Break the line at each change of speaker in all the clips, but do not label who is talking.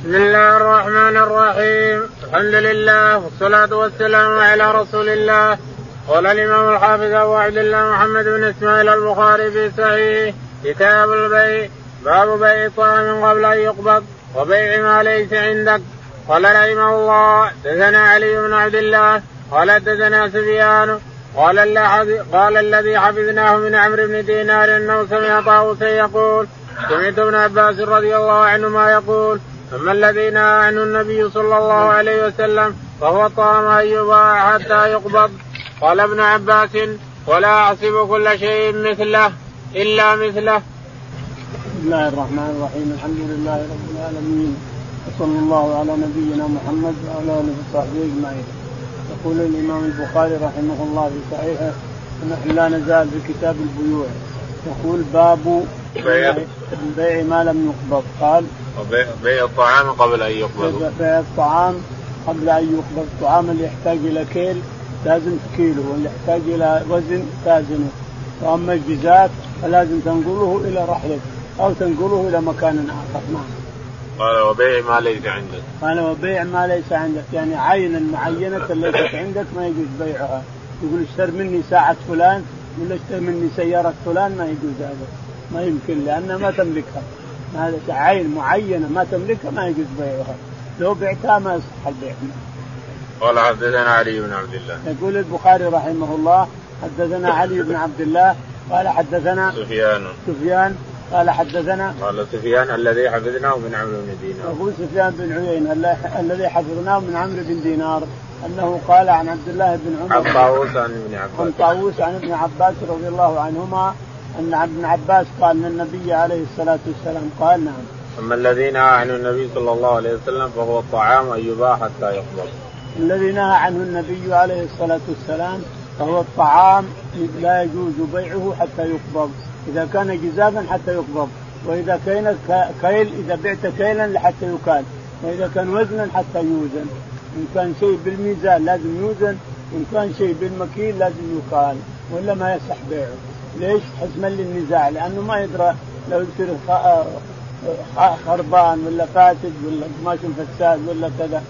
بسم الله الرحمن الرحيم. الحمد لله والصلاة والسلام على رسول الله. قال الإمام الحافظ أبو عبد الله محمد بن إسماعيل البخاري في صحيح كتاب البيع باب بيع طعام قبل أن يقبض وبيع ما ليس عندك. قال رحمه الله دثنا علي بن عبد الله قال دثنا سفيان قال قال الذي حفظناه من عمرو بن دينار أنه سمع طاووسا يقول سمعت ابن عباس رضي الله عنهما يقول أما الذي نهى عنه النبي صلى الله عليه وسلم فهو الطعام أن يباع حتى يقبض قال ابن عباس ولا أحسب كل شيء مثله إلا مثله.
بسم الله الرحمن الرحيم الحمد لله رب العالمين وصلى الله على نبينا محمد وعلى آله وصحبه أجمعين. يقول الإمام البخاري رحمه الله في صحيحه ونحن لا نزال في كتاب البيوع يقول باب بيع. البيع ما لم يقبض. قال
بيع الطعام قبل أن يقبض.
بيع الطعام قبل أن يقبض. الطعام اللي يحتاج إلى كيل لازم تكيله واللي يحتاج إلى وزن تازنه وأما الجزات فلازم تنقله إلى رحلك أو تنقله إلى مكان آخر. نعم.
قال وبيع ما ليس عندك.
قال وبيع ما ليس عندك. يعني عينا معينة ليست عندك ما يجوز بيعها. يقول اشتر مني ساعة فلان ولا اشتر مني سيارة فلان ما يجوز هذا. ما يمكن لأنها ما تملكها. هذا عين معينة ما تملكها ما يجوز بيعها. لو بعتها ما يصح البيع.
قال حدثنا علي بن عبد الله.
يقول البخاري رحمه الله حدثنا علي بن عبد الله قال حدثنا
سفيان.
سفيان قال حدثنا
قال سفيان الذي حفظناه من عمرو بن دينار.
يقول سفيان بن عيينة الذي حفظناه من عمرو بن دينار أنه قال عن عبد الله بن عمر
عن طاووس عن ابن عباس.
عن طاووس عن ابن عباس رضي الله عنهما إن ابن عباس قال إن النبي عليه الصلاة والسلام قال نعم.
أما الذي نهى عنه النبي صلى الله عليه وسلم فهو الطعام أن يباع حتى يقبض.
الذي نهى عنه النبي عليه الصلاة والسلام فهو الطعام لا يجوز بيعه حتى يقبض، إذا كان جزافا حتى يقبض، وإذا كان كيل إذا بعت كيلا حتى يكال، وإذا كان وزنا حتى يوزن، إن كان شيء بالميزان لازم يوزن، وان كان شيء بالمكيل لازم يقال، ولا ما يصح بيعه. ليش؟ حزما للنزاع لأنه ما يدرى لو يصير خربان ولا فاسد ولا قماش فساد ولا كذا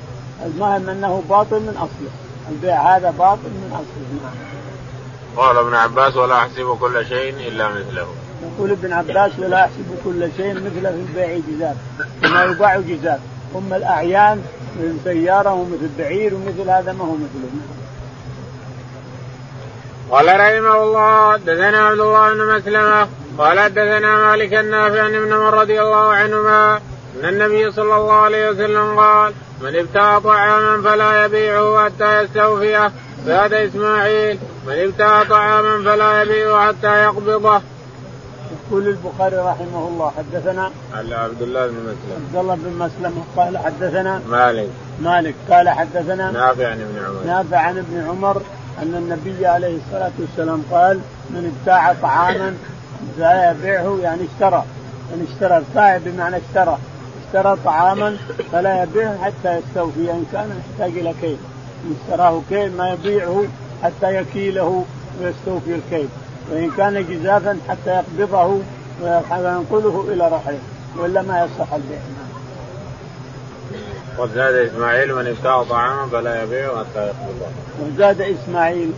المهم أنه باطل من أصله البيع هذا باطل من أصله نعم.
قال ابن عباس ولا أحسب كل شيء إلا مثله.
يقول ابن عباس ولا أحسب كل شيء مثله في البيع جزاف ما يباع جزاف هم الأعيان مثل سيارة ومثل بعير ومثل هذا ما هو مثله
قال رحمه الله حدثنا عبد الله بن مسلمة قال حدثنا مالك النافع عن ابن عمر رضي الله عنهما أن النبي صلى الله عليه وسلم قال من ابتاع طعاما فلا يبيعه حتى يستوفيه فهذا إسماعيل من ابتاع طعاما فلا يبيعه حتى يقبضه.
يقول البخاري رحمه الله حدثنا
على عبد الله بن مسلم
عبد الله بن مسلم قال حدثنا
مالك.
مالك قال حدثنا
نافع عن ابن عمر.
نافع عن ابن عمر أن النبي عليه الصلاة والسلام قال من ابتاع طعاما يبيعه يعني اشترى. من اشترى ابتاع بمعنى اشترى. اشترى طعاما فلا يبيعه حتى يستوفي ان كان يحتاج إلى كيل إن اشتراه كيل ما يبيعه حتى يكيله ويستوفي الكيل وإن كان جزافا حتى يقبضه وينقله إلى رحله. ولا ما يصح البيع.
وزاد إسماعيل من ابتاع طعاما فلا يبيعه حتى يقبضه.
وزاد إسماعيل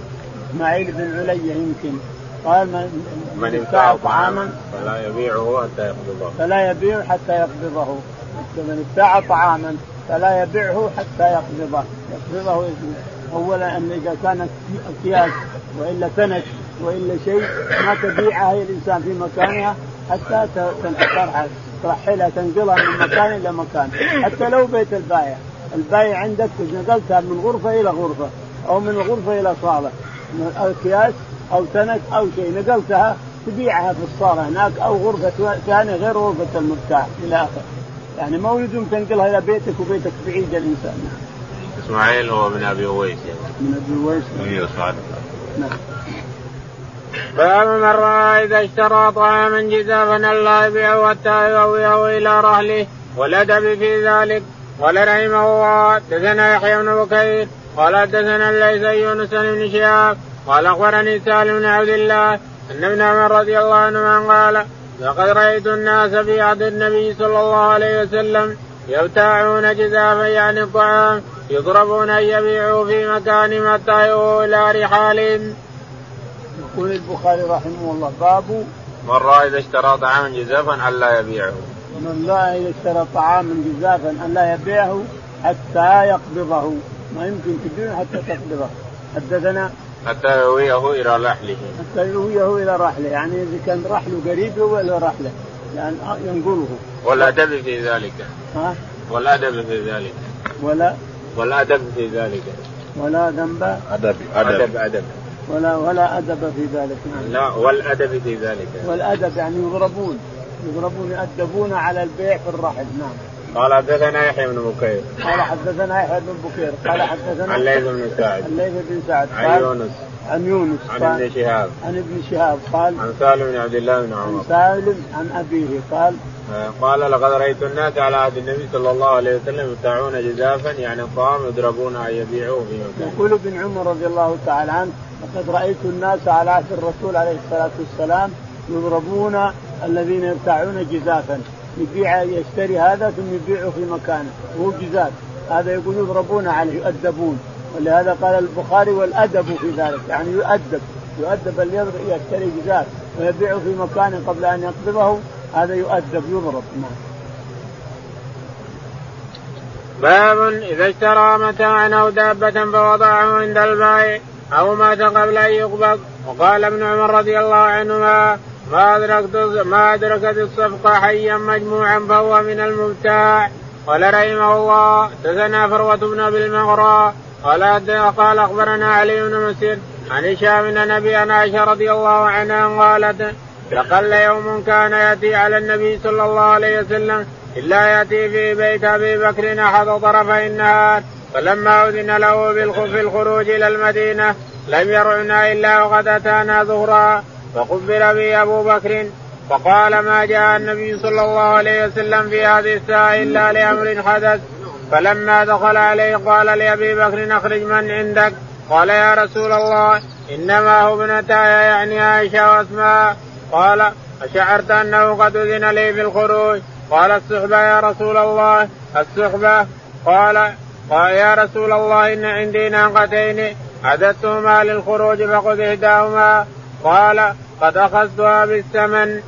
إسماعيل بن علي يمكن قال من,
من ابتاع طعاما فلا يبيعه حتى يقبضه.
فلا يبيعه حتى يقبضه. من ابتاع طعاما فلا يبيعه حتى يقبضه، يقبضه أولا أن إذا كانت أكياس وإلا تنك وإلا شيء ما تبيعها هي الإنسان في مكانها حتى ترحل ترحلها تنقلها من مكان إلى مكان. حتى لو بيت البايع. البايع عندك نقلتها من غرفة إلى غرفة أو من غرفة إلى صالة. من اكياس أو تنك أو شيء. نقلتها تبيعها في الصالة هناك أو غرفة ثانية غير غرفة المبتاع إلى اخره يعني ما يلزم تنقلها إلى بيتك وبيتك بعيد الانسان
إسماعيل هو من أبي أويس.
من أبي أويس؟
أيوه
نعم.
باب من رأى إذا اشترى طعاما جزافا لا يبيعه حتى يؤويه إلى رحله. والادب في ذلك. قال رحمه الله حدثنا يحيى بن بكير. قال حدثنا ليس يونس بن شهاب. قال أخبرني سالم بن عبد الله أن ابن عمر رضي الله عنهما قال لقد رأيت الناس في عهد النبي صلى الله عليه وسلم يبتاعون جزافا يعني الطعام يضربون أن يبيعوا في مكان متى إلى رحال.
يقول البخاري رحمه الله باب
من رأى إذا اشترى طعاما جزافا الا يبيعه.
من رأى إذا اشترى طعاما جزافا الا يبيعه حتى يقبضه. ما يمكن تبيعه حتى تقبضه. حدثنا
حتى يرويه إلى رحله.
حتى يرويه إلى رحله. يعني إذا كان رحله قريب هو إلى رحله. يعني ينقله.
والادب في ذلك.
ها؟
والادب في ذلك.
ولا
والادب في ذلك.
ولا ذنب.
أدب. أدب أدب.
ولا ولا أدب في ذلك.
نعم. لا والأدب في ذلك.
والأدب يعني يضربون يضربون يؤدبون على البيع في الرحل نعم.
قال حدثنا يحيى بن بكير.
قال حدثنا يحيى بن بكير. قال حدثنا
عن ليث بن سعد.
عن ليث بن سعد.
عن يونس.
عن يونس.
عن ابن شهاب.
عن ابن شهاب. قال
عن سالم بن عبد الله بن عمر.
عن سالم عن أبيه. قال
قال لقد رأيت الناس على عهد النبي صلى الله عليه وسلم يبتاعون جزافا يعني الطعام يضربون أن يبيعوه في.
يقول ابن عمر رضي الله تعالى عنه لقد رأيت الناس على عهد الرسول عليه الصلاة والسلام يضربون الذين يبتاعون جزافا. يبيع يشتري هذا ثم يبيعه في مكانه. وهو جزاف. هذا يقول يضربون عليه يؤدبون. ولهذا قال البخاري والأدب في ذلك. يعني يؤدب. يؤدب اللي يشتري جزاف ويبيعه في مكانه قبل أن يقبضه. هذا يؤدب يضرب.
باب إذا اشترى متاعا أو دابة فوضعه عند البائع أو مات قبل أن يقبض. وقال ابن عمر رضي الله عنهما ما أدركت ما أدركت الصفقة حيا مجموعا فهو من المبتاع. قال رحمه الله تزنى فروة بن أبي المغرى قال قال أخبرنا علي بن مسير عن هشام بن نبي عائشة رضي الله عنها قالت لقل يوم كان يأتي على النبي صلى الله عليه وسلم إلا يأتي في بيت أبي بكر أحد طرفي النهار. فلما أذن له في الخروج إلى المدينة لم يرعنا إلا وقد أتانا ظهرا فقبل به أبو بكر فقال ما جاء النبي صلى الله عليه وسلم في هذه الساعة إلا لأمر حدث. فلما دخل عليه قال لأبي بكر أخرج من عندك؟ قال يا رسول الله إنما هو ابنتاي يعني عائشة وأسماء. قال أشعرت أنه قد أذن لي في الخروج قال الصحبة يا رسول الله. الصحبة. قال قال يا رسول الله إن عندي ناقتين. عددتهما للخروج فخذ احداهما قال قد أخذتها بالثمن.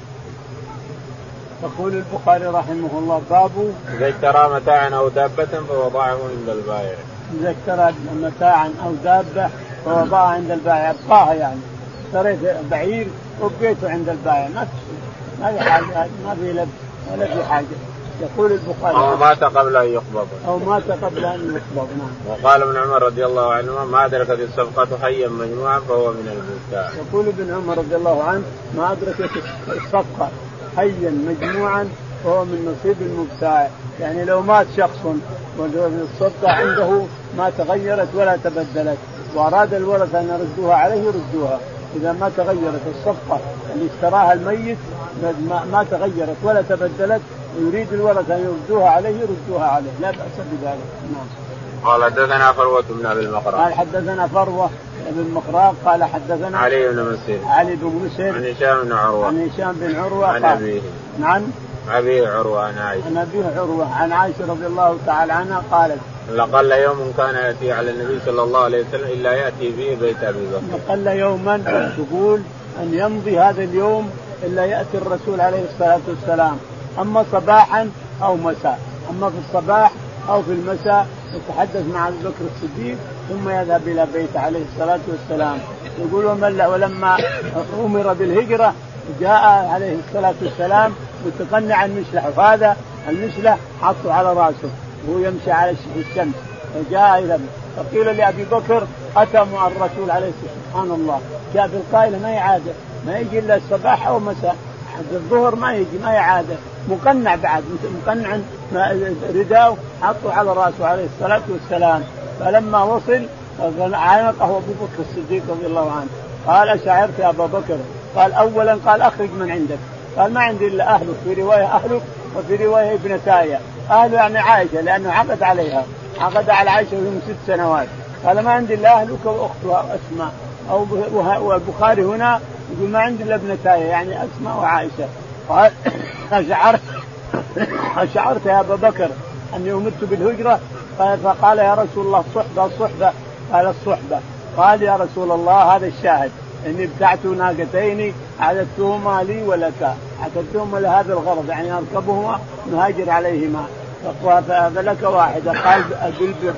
يقول البخاري رحمه الله باب
إذا اشترى متاعا أو دابة فوضعه عند البائع.
إذا اشترى متاعا أو دابة فوضعها عند البائع. ابقاها يعني اشتريت بعير وبقيته عند البائع ما ما في حاجة ما في لبس ولا في حاجة. يقول البخاري
أو مات قبل أن يقبض.
أو مات قبل أن يقبض نعم.
وقال ابن عمر رضي الله عنهما ما أدركت الصفقة حيا مجموعا فهو من المبتاع
يقول ابن عمر رضي الله عنه ما أدركت الصفقة حيا مجموعا فهو من نصيب المبتاع. يعني لو مات شخص والصفقة عنده ما تغيرت ولا تبدلت وأراد الورثة أن يردوها عليه يردوها. إذا ما تغيرت الصفقة اللي اشتراها الميت ما تغيرت ولا تبدلت ويريد الورثه أن يردوها عليه يردوها عليه. لا بأس بذلك. نعم.
قال حدثنا فروة بن أبي المقراء
قال حدثنا فروة بن المقراء قال حدثنا
علي بن مسير
علي بن مسير
عن هشام بن عروة.
عن هشام بن عروة
عن أبيه.
عن
أبي عروة عن عائشة.
عن ابيه عروة عن عائشة رضي الله تعالى عنها قالت
لقل يوم كان يأتي على النبي صلى الله عليه وسلم إلا يأتي فيه بيت أبي بكر.
لقل يوما تقول أن يمضي هذا اليوم إلا يأتي الرسول عليه الصلاة والسلام. أما صباحا أو مساء. أما في الصباح أو في المساء يتحدث مع أبي بكر الصديق ثم يذهب إلى بيته عليه الصلاة والسلام. يقول ولما أمر بالهجرة جاء عليه الصلاة والسلام متقنعا المشلح وهذا المشلح حطه على رأسه وهو يمشي على الشمس فجاء إلى فقيل لأبي بكر أتى مع الرسول عليه والسلام. سبحان الله. جاء في القائله ما يعادة. ما يجي إلا الصباح أو مساء. حتى الظهر ما يجي ما يعادة. مقنع بعد مقنع رداء حطه على رأسه عليه الصلاة والسلام. فلما وصل عانقه أبو بكر الصديق رضي الله عنه. قال أشعرت يا أبا بكر قال اولا قال أخرج من عندك. قال ما عندي إلا أهلك في رواية أهلك وفي رواية ابنتاي اهله يعني عائشة لأنه عقد عليها. عقد على عائشة وهي ست سنوات. قال ما عندي إلا أهلك واختها اسماء أو والبخاري هنا يقول ما عندي إلا ابنتاي يعني أسماء وعائشة. قال اشعرت أشعرت يا أبا بكر أني أمرت بالهجرة؟ فقال يا رسول الله الصحبه الصحبه قال الصحبه قال يا رسول الله هذا الشاهد. إني ابتعت ناقتين اعددتهما لي ولك. اعددتهما لهذا الغرض يعني أركبهما نهاجر عليهما. فلك واحدة. قال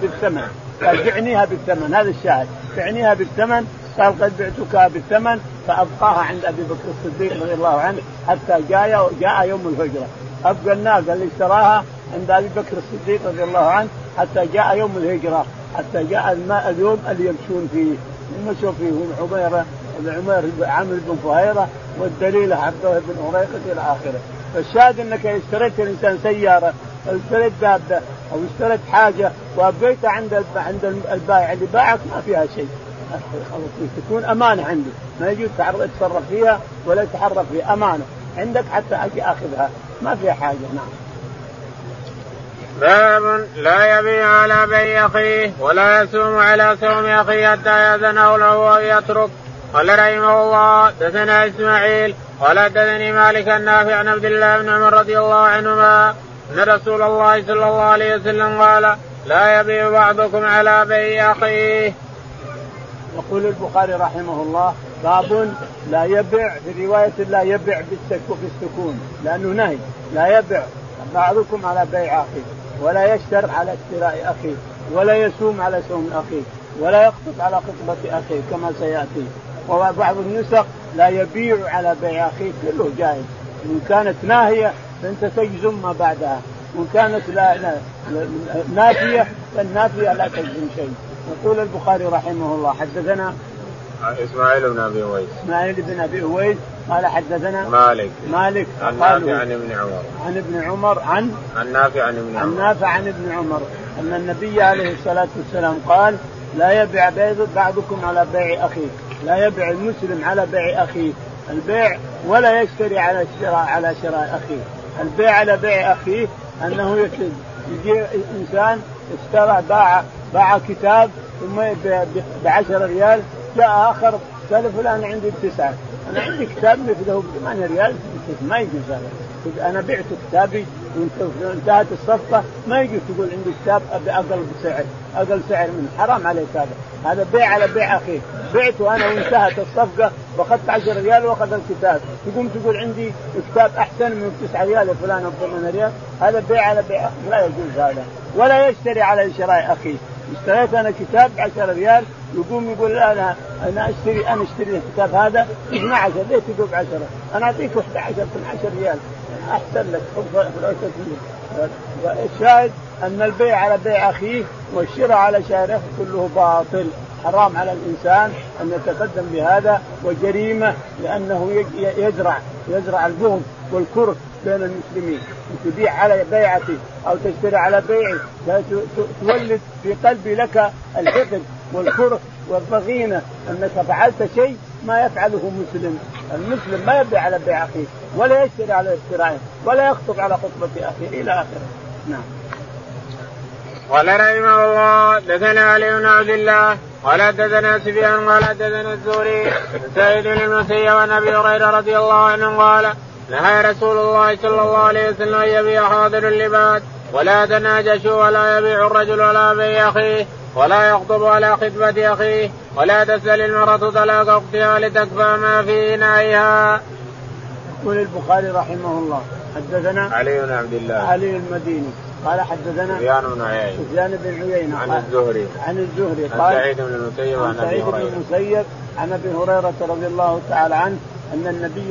بالثمن. قال بعنيها بالثمن. هذا الشاهد. بعنيها بالثمن. قال قد بعتك بالثمن. فأبقاها عند أبي بكر الصديق رضي الله عنه حتى جاء جاء يوم الهجرة. أبقى الناقه اللي اشتراها عند أبي بكر الصديق رضي الله عنه حتى جاء يوم الهجرة. حتى جاء الماء اليوم اللي يمشون فيه. مشوا فيه عميره عمير عامر بن فهيرة والدليل عبد الله بن هريره إلى آخره. فالشاهد أنك اشتريت الإنسان سيارة أو اشتريت دابه أو اشتريت حاجة وابقيتها عند عند البائع اللي باعك ما فيها شيء. تكون أمانة عندي. ما يجوز تتصرف فيها ولا يتحرك فيها. أمانة. عندك حتى أجي أخذها. ما فيها حاجة. نعم.
باب لا يبيع على بيع أخيه ولا يسوم على سوم أخيه حتى يأذنه له ويترك قال رحمه الله دثنا إسماعيل قال دثني مالك النافع عن عبد الله بن عمر رضي الله عنهما أن رسول الله صلى الله عليه وسلم قال لا يبيع بعضكم على بيع أخيه.
يقول البخاري رحمه الله باب لا يبع في رواية لا يبع بالسكون لأنه نهي لا يبع بعضكم على بيع أخيه ولا يشتر على اشتراء أخيه ولا يسوم على سوم أخيه ولا يخطب على خطبة أخيه كما سيأتي وبعض النسخ لا يبيع على بيع أخيه كله جائز إن كانت ناهية فأنت تجزم ما بعدها. وإن كانت لا, لا نافية فالنافية لا تجزم شيء. يقول البخاري رحمه الله حدثنا
إسماعيل بن أبي أويس.
إسماعيل بن أبي أويس قال حدثنا
مالك.
مالك
عن نافع عن ابن عمر.
عن ابن عمر عن
عن نافع عن ابن عمر.
عن نافع عن ابن عمر. أن النبي عليه الصلاة والسلام قال لا يبيع بعضكم على بيع أخيه. لا يبيع المسلم على بيع أخيه. البيع ولا يشتري على شراء على شراء أخيه. البيع على بيع أخيه أنه يجي إنسان اشترى باع باع كتاب ثم ب 10 ريال جاء آخر قال فلان عندي بتسعه أنا عندي كتاب مثله ب 8 ريال. ما يجوز هذا أنا بعت كتابي وانتهت الصفقة ما يجوز تقول عندي كتاب باقل سعر أقل سعر منه. حرام عليك هذا. هذا بيع على بيع اخيك بعته أنا وانتهت الصفقة واخذت 10 ريال وأخذ الكتاب. تقوم تقول عندي كتاب أحسن من 9 ريال يا فلان أو 8 ريال. هذا بيع على بيع لا يجوز هذا. ولا يشتري على شراء اخيه اشتريت أنا كتاب ب 10 ريال يقوم يقول لا أنا أنا أشتري أنا أشتري الكتاب هذا ب 12 ليه تقول ب 10 أنا أعطيك 11 12 ريال. أحسن لك الشاهد أن البيع على بيع أخيه والشراء على شارع كله باطل. حرام على الإنسان أن يتقدم بهذا وجريمة لأنه يزرع يزرع البغض والكره بين المسلمين تبيع على بيعتي أو تشتري على بيعي تولد في قلبي لك الحقد والكره والضغينه أنك فعلت شيء ما يفعله مسلم، المسلم ما يبيع على بيع أخيه ولا يشتري على اشترائه ولا يخطب على خطبة أخيه إلى آخره. نعم.
قال رحمه الله دثنا علي بن عبد الله قال دثنا سفيان قال دثنا الزهري سعيد بن المسيب عن أبي هريرة رضي الله عنه قال نهى رسول الله صلى الله عليه وسلم أن يبيع حاضر اللباد ولا تناجشوا ولا يبيع الرجل ولا بيع أخيه ولا يخطب على خطبة أخيه ولا تسأل المرأة طلاق أختها لتكفى ما في نائها.
يقول البخاري رحمه الله حدثنا
علي بن عبد الله
علي المديني قال حدثنا
سفيان بن عيينة.
سفيان بن عيينة.
عن الزهري.
عن الزهري.
قال سعيد بن المسيب عن
أبي هريرة سعيد بن المسيب عن أبي هريرة رضي الله تعالى عنه أن النبي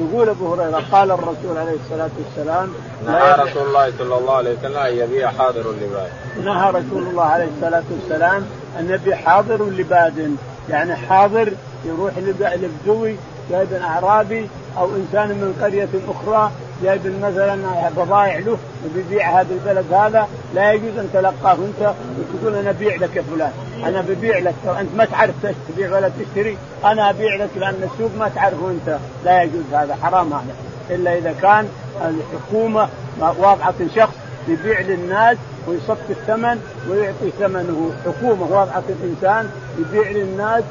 يقول أبو هريرة قال الرسول عليه الصلاة والسلام
نهى رسول الله صلى الله عليه وسلم أن يبيع حاضر اللباد
نهى رسول الله عليه الصلاة والسلام أن يبيع حاضر لباد. يعني حاضر يروح لبدوي جايب أعرابي أو إنسان من قرية أخرى جايب مثلا بضائع له وبيبيعها بالبلد هذا لا يجوز أن تلقاه أنت وتقول أنا أبيع لك يا فلان أنا ببيع لك أنت ما تعرف تبيع ولا تشتري أنا أبيع لك لأن السوق ما تعرفه أنت لا يجوز هذا حرام هذا. إلا إذا كان الحكومة واضعه شخص يبيع للناس ويصف الثمن ويعطي ثمنه حكومة وضعت الإنسان يبيع للناس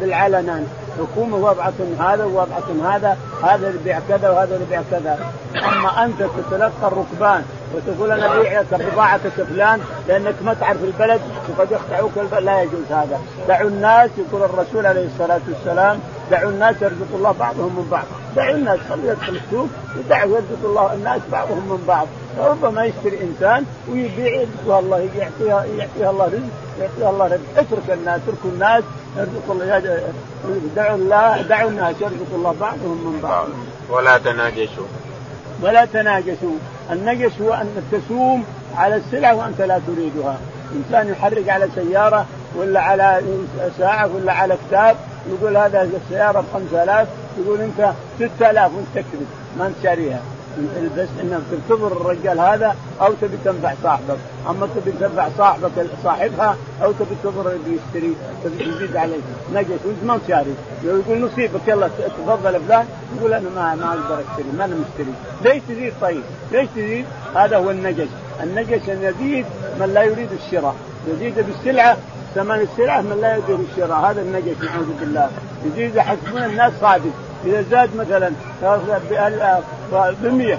بالعلنان. حكومة وضعت هذا ووضعت هذا هذا اللي يبيع كذا وهذا اللي يبيع كذا. أما أنت تتلقى الركبان وتقول أنا أبيع لك بضاعتك فلان لأنك ما تعرف البلد وقد يخدعوك البلد. لا يجوز هذا. دعوا الناس يقول الرسول عليه الصلاة والسلام دعوا الناس يرزق الله بعضهم من بعض. دعوا الناس خلوا يدخل السوق ودعوا يرزق الله الناس بعضهم من بعض. فربما يشتري إنسان ويبيع يرزقها الله يعطيها يعطيها الله رزق يعطيها الله رزق. اترك الناس اتركوا الناس يرزق الله دعوا الله دعوا الناس يرزق الله بعضهم من بعض.
ولا تناجشوا.
ولا تناجشوا. النجش هو أن تسوم على السلعة وأنت لا تريدها. إنسان يحرق على سيارة ولا على ساعة ولا على كتاب يقول هذا السيارة ب 5000 يقول أنت 6000 وأنت تكذب ما أنت شاريها. بس إنك تنتظر الرجال هذا أو تبي تنفع صاحبك، أما تبي تنفع صاحبك صاحبها أو تبي تنتظر اللي يشتري تبي تزيد عليه. نجس وإنت ما شاري، لو يقول نصيبك يلا تفضل فلان يقول أنا ما ما أقدر أشتري ما أنا مشتري، ليش تزيد طيب؟ ليش تزيد؟ هذا هو النجس، النجس أن يزيد من لا يريد الشراء، يزيد بالسلعة ثمن السلعة من لا يريد الشراء، هذا النجس نعوذ بالله، يزيد يحسبون الناس صادق، إذا زاد مثلا ب 100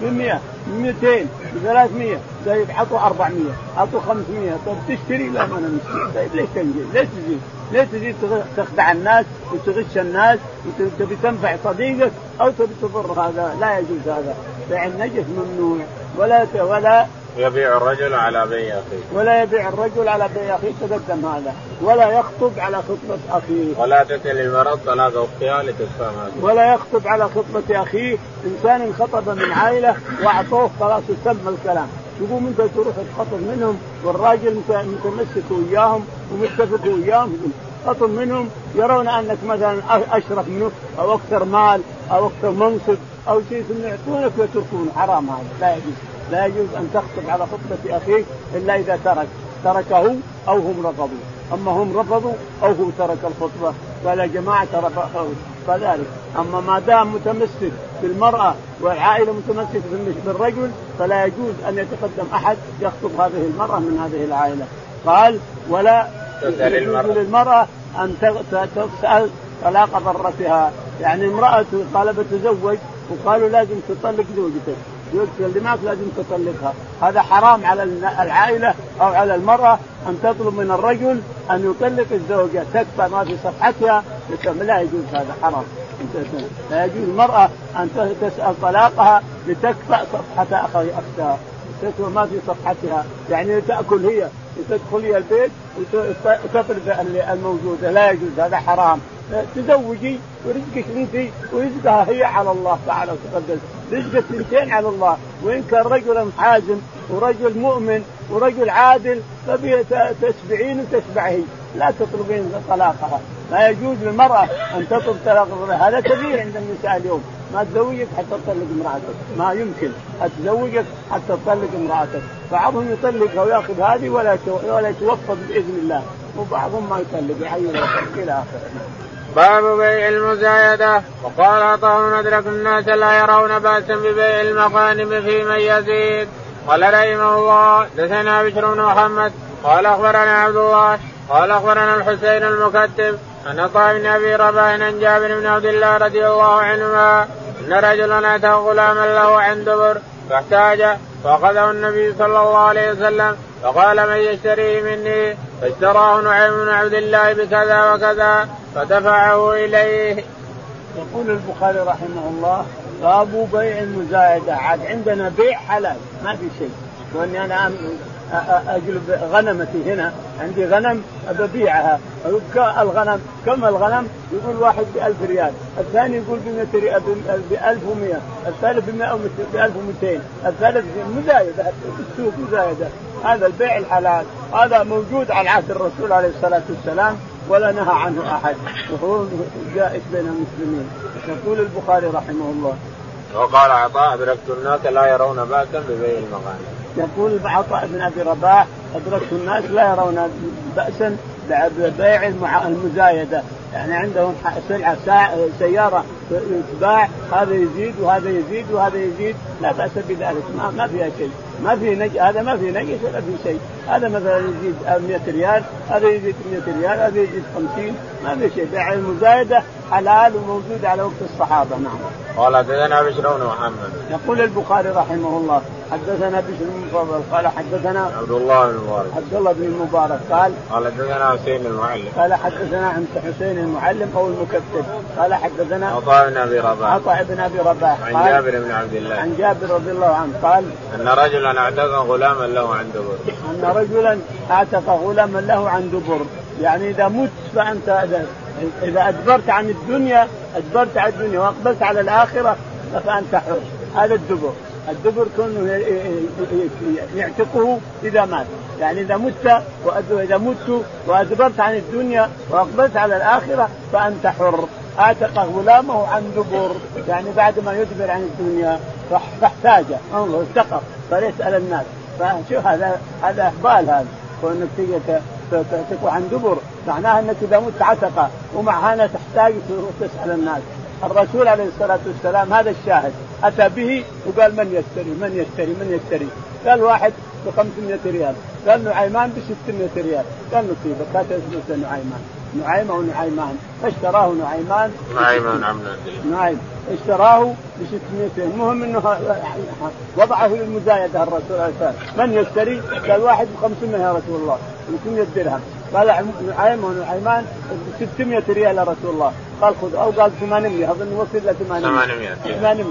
ب 100 ب 200 ب 300 طيب عطوا 400 عطوا 500 طيب تشتري؟ لا ما أنا مشتري طيب ليش تنجز؟ ليش تزيد؟ ليش تزيد؟ تخدع الناس وتغش الناس وتبي تنفع صديقك أو تبي تضر هذا؟ لا يجوز هذا. بيع النجس ممنوع. ولا ولا
يبيع الرجل على بيع أخيه.
ولا يبيع الرجل على بيع أخيه. تقدم هذا. ولا يخطب على خطبة أخيه.
ولا تتل المرض طلاق أختها لتفهم
ولا يخطب على خطبة أخيه. إنسان خطب من عائلة وأعطوه خلاص تم الكلام. تقوم انت تروح تخطب منهم والراجل متمسك وياهم ومتفق وياهم. خطب منهم يرون أنك مثلا أشرف منه أو أكثر مال أو أكثر منصب أو شيء. ثم يعطونك ويتركون حرام هذا. لا يجوز. لا يجوز أن تخطب على خطبة اخيك إلا إذا ترك تركه أو هم رفضوا. أما هم رفضوا أو هو ترك الخطبة قال يا جماعة رفضوا كذلك أما ما دام متمسك بالمرأة والعائلة متمسكة بالرجل فلا يجوز أن يتقدم أحد يخطب هذه المرأة من هذه العائلة. قال ولا يجوز للمرأة أن تسأل طلاق ضرتها. يعني امرأة طالبة تزوج وقالوا لازم تطلق زوجتك. اللي لازم تطلقها هذا حرام على العائلة أو على المرأة أن تطلب من الرجل أن يطلق الزوجة تكفى ما في صفحتها لا يجوز هذا حرام. لا يجوز المرأة أن تسأل طلاقها لتكفى صفحة أختها. تكفى ما في صفحتها. يعني تأكل هي وتدخل هي البيت وتطلب الموجودة. لا يجوز هذا حرام. تزوجي ورزقك انت ورزقها هي على الله تعالى وتقدس. رزق الثنتين على الله. وإن كان رجلا حازم ورجل مؤمن ورجل عادل تشبعين وتشبعه لا تطلبين طلاقها. لا يجوز للمرأة أن تطلب طلاق هذا كبير عند النساء اليوم. ما تزوجك حتى تطلق امرأتك. ما يمكن. تزوجك حتى تطلق امرأتك. بعضهم يطلقها ويأخذ هذه ولا ولا يتوفق بإذن الله. وبعضهم ما يطلق. يعين إلى آخره.
باب بيع المزايدة وقال عطاء أدرك الناس لا يرون بأسا ببيع المغانم في من يزيد. قال رحمه الله دثنا بشر بن محمد. قال أخبرنا عبد الله. قال أخبرنا الحسين المكتب. أن عطاء بن أبي رباح عن جابر بن عبد الله رضي الله عنهما أن رجلا أتى غلاما له عن دبر فاحتاج فأخذه النبي صلى الله عليه وسلم فقال من يشتريه مني؟ فاشتراه نعيم بن عبد الله بكذا وكذا فدفعه إليه.
يقول البخاري رحمه الله باب بيع المزايدة. عاد عندنا بيع حلال ما في شيء. واني أنا اجلب غنمتي هنا. عندي غنم ابيعها الغنم كم الغنم؟ يقول واحد ب 1000 ريال، الثاني يقول ب 1100 الثالث ب 1200 الثالث مزايدة. السوق مزايدة. هذا البيع الحلال. هذا موجود على عهد الرسول عليه الصلاة والسلام ولا نهى عنه أحد. وهو جائز بين المسلمين. يقول البخاري رحمه الله.
وقال عطاء أدركت الناس لا يرون بأسا ببيع المغانم.
يقول عطاء بن أبي رباح أدركت الناس لا يرون بأسا ببيع المزايدة. يعني عندهم سلعة سيارة يتباع هذا يزيد وهذا يزيد وهذا يزيد لا بأس بذلك ما, ما فيها شيء ما في نج... هذا ما في نجس ولا في شيء هذا مثلا يزيد 100 ريال هذا يزيد 100 ريال هذا يزيد 50 ما في شيء بيع المزايدة حلال وموجود على وقت الصحابة نعم.
قال حدثنا بشر بن محمد.
يقول البخاري رحمه الله حدثنا بشر بن مفضل قال حدثنا
عبد الله بن المبارك.
عبد الله بن المبارك قال
قال حدثنا حسين المعلم.
قال حدثنا عن حسين المعلم أو المكتب قال حدثنا
عطاء بن أبي رباح.
عطاء بن أبي رباح.
عن جابر بن عبد الله.
عن جابر رضي الله عنه قال
أن رجلا اعتق غلاما له عن دبر.
أن رجلا اعتق غلاما له عن دبر يعني إذا مت فأنت اذا أدبرت عن الدنيا أدبرت عن الدنيا وأقبلت على الآخرة فأنت حر هذا الدبر الدبر كونه يعتقه إذا مات. يعني إذا مت واذا مت وأدبرت عن الدنيا وأقبلت على الآخرة فأنت حر. اعتق غلامه عن دبر. يعني بعد ما يدبر عن الدنيا فاحتاج انظر افتقر فليسأل الناس. فشوف هذا هذا إقبال هذا. كونك تعتق عن دبر. معناها أنك إذا مت عتق ومع هذا تحتاج تسأل الناس. الرسول عليه الصلاة والسلام هذا الشاهد. أتى به وقال من يشتري؟ من يشتري؟ من يشتري؟ قال واحد ب 500 ريال. قال نعيمان ب 600 ريال. قال نصيبك هات فلوس نعيمان؟ نعيم أو نعيمان فاشتراه نعيمان.
نعيمان نعم
نعيم. اشتراه ب 600 المهم إنه وضعه للمزايدة الرسول عليه الصلاة من يشتري؟ قال واحد ب 500 يا رسول الله. 500 درهم قال نعيم ونعيمان 600 ريال يا رسول الله. قال خذ. أو قال 800 أظن وصل إلى 800 800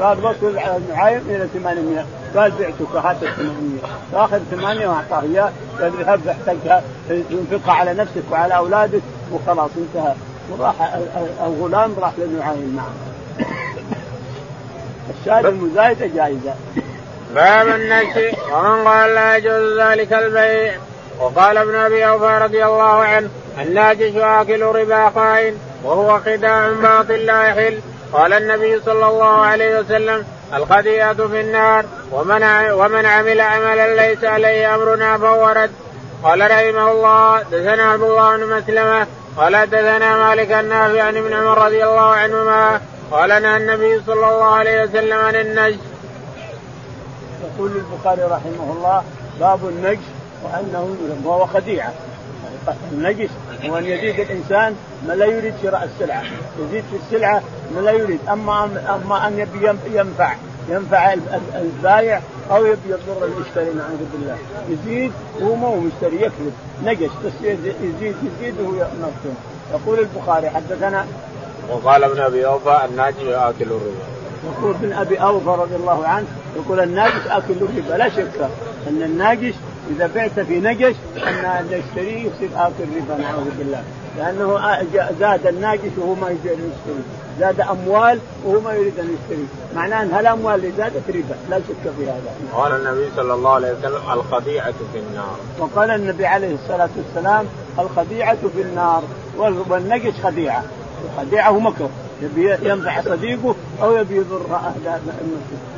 قال وصل نعيم إلى 800 قال بعتك هات ال 800 فأخذ 8 وأعطاه إياه. قال اذهب احتاجها تنفقها على نفسك وعلى أولادك وخلاص انتهى. وراح الغلام راح لنعيم نعم الشاهد المزايدة جائزه
باب النشي ومن قال لا يجوز ذلك البيع. وقال ابن أبي أوفى رضي الله عنه الناجش آكل ربا خائن وهو خداع باطل لا يحل. قال النبي صلى الله عليه وسلم الخديئة في النار ومن ومن عمل عملا ليس عليه أمرنا فهو رد. قال رحمه الله دثنا عبد الله بن مسلمة قال دثنا مالك النافع عن ابن عمر رضي الله عنهما قال نهى النبي صلى الله عليه وسلم عن النجش.
يقول البخاري رحمه الله باب النجش وأنه وهو خديعة. النجش هو أن يزيد الإنسان ما لا يريد شراء السلعة. يزيد في السلعة ما لا يريد أما أما أن يبي ينفع ينفع البايع أو يبي يضر المشتري نعوذ بالله. يزيد وهو مو مشتري يكذب. نجش بس يزيد يزيد وهو يقول البخاري حدثنا
وقال ابن أبي أوفى الناجي ياكل الربا.
يقول ابن أبي أوفى رضي الله عنه يقول الناجش اكل الربا لا شك أن الناجش إذا بعت في نجش أن يشتريه يصير آكل ربا نعوذ بالله. لأنه زاد الناجش وهو ما يريد أن يشتري. زاد أموال وهو ما يريد أن يشتري. معناه أن هالاموال اللي زادت ربا؟ لا شك في هذا.
قال النبي صلى الله عليه وسلم الخديعه في النار.
وقال النبي عليه الصلاة والسلام الخديعه في النار والنجش خديعه الخديعه هو مكر يبي ينفع صديقه أو يبي يضر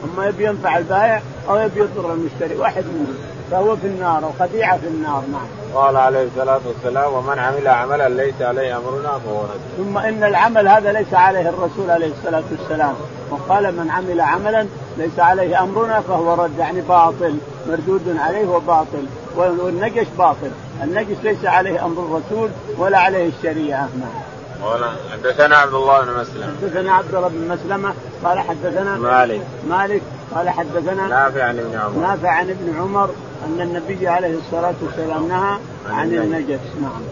أما يبي ينفع البائع أو يبي يضر المشتري واحد منهم فهو في النار وخديعه في النار نعم.
قال عليه الصلاة والسلام ومن عمل عملا ليس عليه أمرنا فهو رد.
ثم إن العمل هذا ليس عليه الرسول عليه الصلاة والسلام وقال من عمل عملا ليس عليه أمرنا فهو رد يعني باطل مردود عليه وباطل والنجش باطل النجش ليس عليه أمر الرسول ولا عليه الشريعة نعم.
قال حدثنا عبد الله بن مسلم
حدثنا عبد الله بن مسلمة قال حدثنا
مالك.
مالك قال حدثنا
نافع عن ابن عمر.
نافع عن ابن عمر أن النبي عليه الصلاة والسلام نهى عن, النجس. نعم.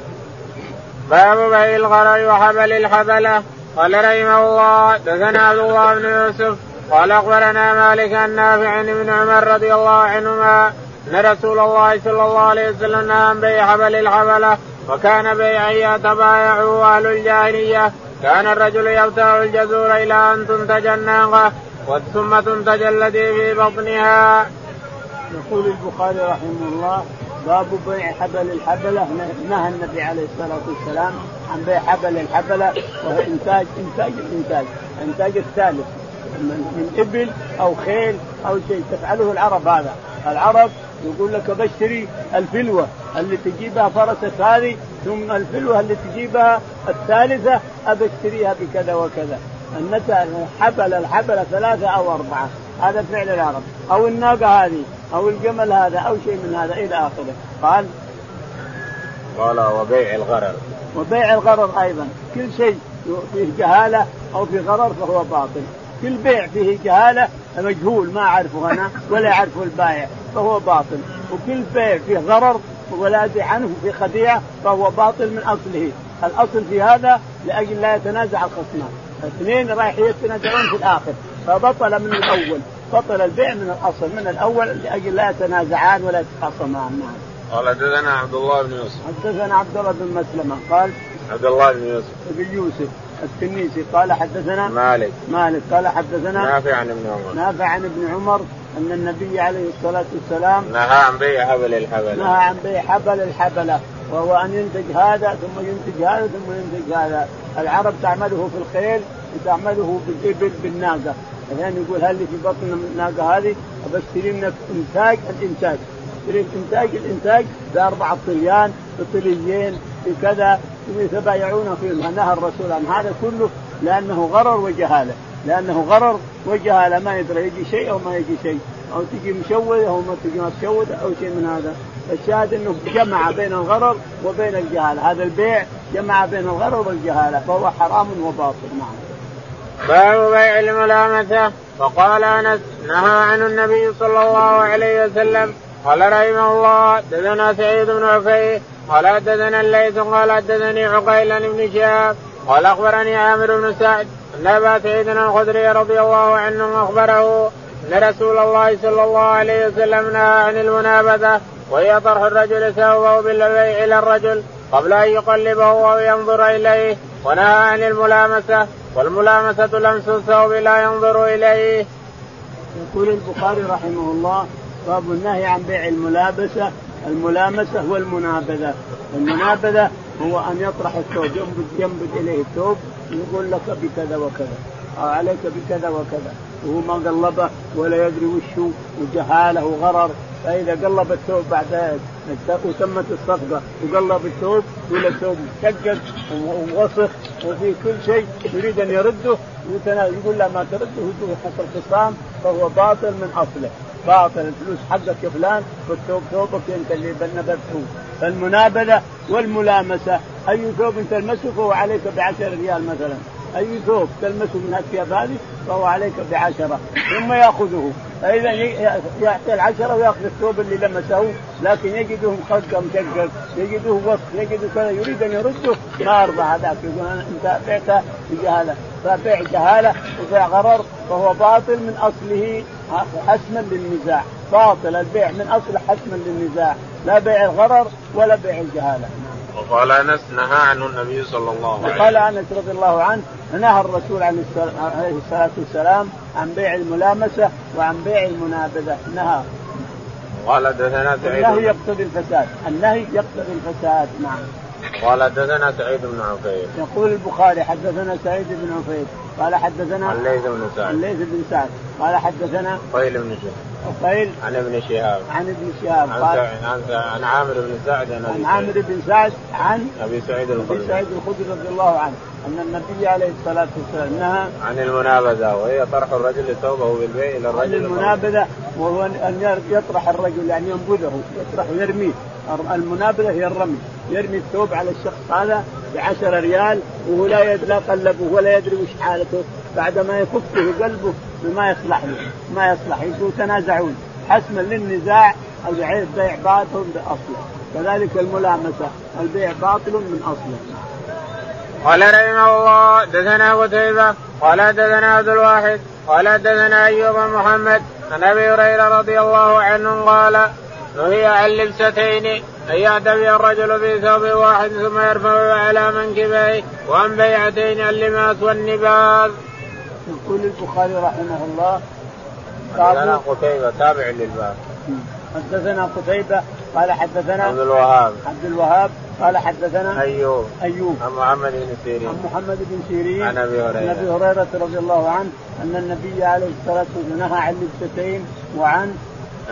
باب بيع الغرر وحبل الحبلة. قال رحمه الله حدثنا عبد الله بن يوسف. قال أخبرنا مالك عن نافع عن ابن عمر رضي الله عنهما أن رسول الله صلى الله عليه وسلم نهى عن بيع حبل الحبلة. وكان بيعا يتبايعه أهل الجاهلية. كان الرجل يبتاع الجزور إلى أن تنتج الناقة ثم تنتج التي في بطنها.
يقول البخاري رحمه الله باب بيع حبل الحبلة. نهى النبي عليه الصلاة والسلام عن بيع حبل الحبلة وهو إنتاج إنتاج الانتاج إنتاج الثالث من إبل أو خيل أو شيء. تفعله العرب هذا. العرب يقول لك بشتري الفلوة اللي تجيبها فرست هذه ثم الفلوة اللي تجيبها الثالثة ابشتريها بكذا وكذا. النتى حبل الحبل ثلاثة أو أربعة. هذا فعل العرب. أو الناقة هذه أو الجمل هذا أو شيء من هذا إلى آخره. قال
قال وبيع الغرر.
وبيع الغرر أيضا. كل شيء فيه جهالة أو في غرر فهو باطل. كل بيع فيه جهالة مجهول ما أعرفه أنا ولا يعرفه البائع فهو باطل. وكل بيع فيه غرر ولا ادري عنه في خديعة فهو باطل من أصله. الأصل في هذا لأجل لا يتنازع الخصمان. اثنين رايح يتنازعون في الآخر. فبطل من الأول. بطل البيع من الأصل من الأول لأجل لا يتنازعان ولا يتخاصمان نعم.
قال حدثنا عبد الله بن يوسف.
حدثنا عبد الله بن مسلمة قال
عبد الله بن يوسف.
بن يوسف. التنيسي قال حدثنا
مالك.
مالك قال حدثنا
نافع عن ابن عمر.
نافع عن ابن عمر أن النبي عليه الصلاة والسلام
نهى عن بيع حبل الحبل
نهى عن بيع حبل الحبلة وهو أن ينتج هذا ثم ينتج هذا ثم ينتج هذا. العرب تعمله في الخيل وتعمله بالإبل بالناقة. الحين يقول هل في بطن الناقة هذه؟ ابشتري منك انتاج الإنتاج. اشتري انتاج الإنتاج بأربعة طليان بطليين بكذا. يتبايعون فيه نهى الرسول عن هذا كله لأنه غرر وجهاله لأنه غرر وجهاله ما يدري يجي شيء أو ما يجي شيء أو تجي مشوده أو ما تجي مشوده أو شيء من هذا. الشاهد إنه جمع بين الغرر وبين الجهاله هذا البيع جمع بين الغرر والجهالة فهو حرام وباطل. نعم.
باب بيع الملامسة. وقال أنس نهى عنه النبي صلى الله عليه وسلم قال رحمه الله دثنا سعيد بن عفيف قال حدثنا الليث قال حدثني عقيل بن شهاب قال أخبرني عامر بن سعد أن أبا سعيد الخدري رضي الله عنه أخبره أن رسول الله صلى الله عليه وسلم نهى عن المنابذة وهي طرح الرجل ثوبه بالبيع إلى الرجل قبل أن يقلبه أو ينظر إليه ونهى عن الملامسة والملامسة لمس الثوب لا ينظر إليه.
يقول البخاري رحمه الله باب النهي عن بيع الملابسة الملامسة والمنابذة. المنابذة هو أن يطرح الثوب ينبذ ينبذ إليه الثوب يقول لك بكذا وكذا أو عليك بكذا وكذا. وهو ما قلبه ولا يدري وشو وجهاله وغرر. فإذا قلب الثوب بعد وتمت الصفقة وقلب الثوب يقول الثوب مشقق ووسخ وفي كل شيء يريد أن يرده يقول لا ما ترده حصل خصام فهو باطل من أصله. باطل الفلوس حقك يا فلان والثوب ثوبك انت اللي نبذته فالمنابذة والملامسة. أي ثوب تلمسه فهو عليك بعشر ريال مثلا. أي ثوب تلمسه من الثياب هذه فهو عليك بعشرة. ثم يأخذه. فإذا يعطي العشرة ويأخذ الثوب اللي لمسه لكن يجده مخزق مشقق يجده وسخ يجده كذا يريد أن يرده ما يرضى هذاك. يقول أنت بعت بجهالة. فبيع جهالة وبيع غرر فهو باطل من أصله حسما للنزاع. باطل البيع من اصل حسما للنزاع. لا بيع الغرر ولا بيع الجهالة.
وقال أنس نهى عنه النبي صلى الله عليه وسلم.
وقال أنس رضي الله عنه نهى الرسول عليه الصلاة والسلام عن بيع الملامسة وعن بيع المنابذة. نهى.
قال حدثنا سعيد
النهي يقتضي الفساد. النهي يقتضي الفساد نعم.
قال حدثنا سعيد بن عفيف
يقول البخاري حدثنا سعيد بن عفيف قال حدثنا
الليث بن سعد.
الليث بن سعد. قال حدثنا
قيل بن شهاب.
قيل
عن ابن شهاب.
عن ابن شهاب.
عن
قال
عن, عن عامر بن سعد عن
عن عامر بن سعد عن
أبي سعيد
أبي
الخدري.
سعيد الخدري رضي الله عنه. أن النبي عليه الصلاة والسلام نهى
عن المنابذة وهي طرح الرجل ثوبه بالبيع إلى
عن
الرجل
المنابذة وهو أن يطرح الرجل يعني ينبذه يطرح ويرميه. المنابذة هي الرمي يرمي الثوب على الشخص هذا بعشرة ريال وهو لا لا قلبه ولا يدري وش حالته. بعد ما يفكه قلبه ما يصلح له ما يصلح. يقول تنازعون. حسما للنزاع البيع باطل باصله كذلك الملامسة. البيع باطل من أصله.
قال رحمه الله دثنا قتيبة قال دثنا عبد الواحد قال دثنا أيوب محمد عن أبي هريرة رضي الله عنه قال نهي عن لبستين أن يعتبي الرجل في ثوب واحد ثم يرفعه على منكبيه وعن بيعتين اللماس والنباذ.
يقول البخاري رحمه الله
حدثنا قتيبة تابع للباب.
حدثنا قتيبة قال حدثنا
عبد الوهاب.
عبد الوهاب قال حدثنا
أيوب.
أيوب.
عن محمد بن سيرين.
عن محمد بن سيرين.
عن أبي هريرة.
عن أبي هريرة رضي الله عنه أن النبي عليه الصلاة والسلام نهى عن لبستين وعن